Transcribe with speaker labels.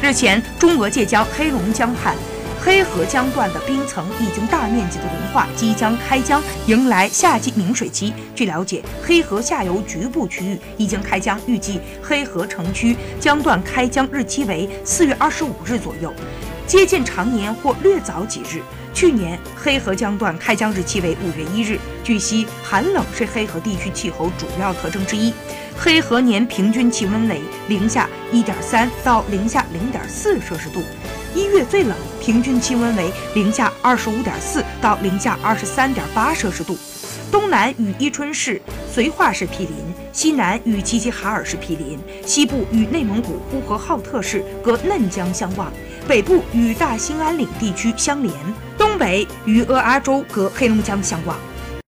Speaker 1: 日前，中俄界江、黑龙江畔。黑河江段的冰层已经大面积的融化，即将开江，迎来夏季明水期。据了解，黑河下游局部区域已经开江，预计黑河城区江段开江日期为四月二十五日左右，接近常年或略早几日。去年黑河江段开江日期为五月一日。据悉，寒冷是黑河地区气候主要特征之一。黑河年平均气温为零下一点三到零下零点四摄氏度。一月最冷，平均气温为零下二十五点四到零下二十三点八摄氏度。东南与伊春市、绥化市毗邻，西南与齐齐哈尔市毗邻，西部与内蒙古呼和浩特市隔嫩江相望，北部与大兴安岭地区相连，东北与鄂阿州隔黑龙江相望。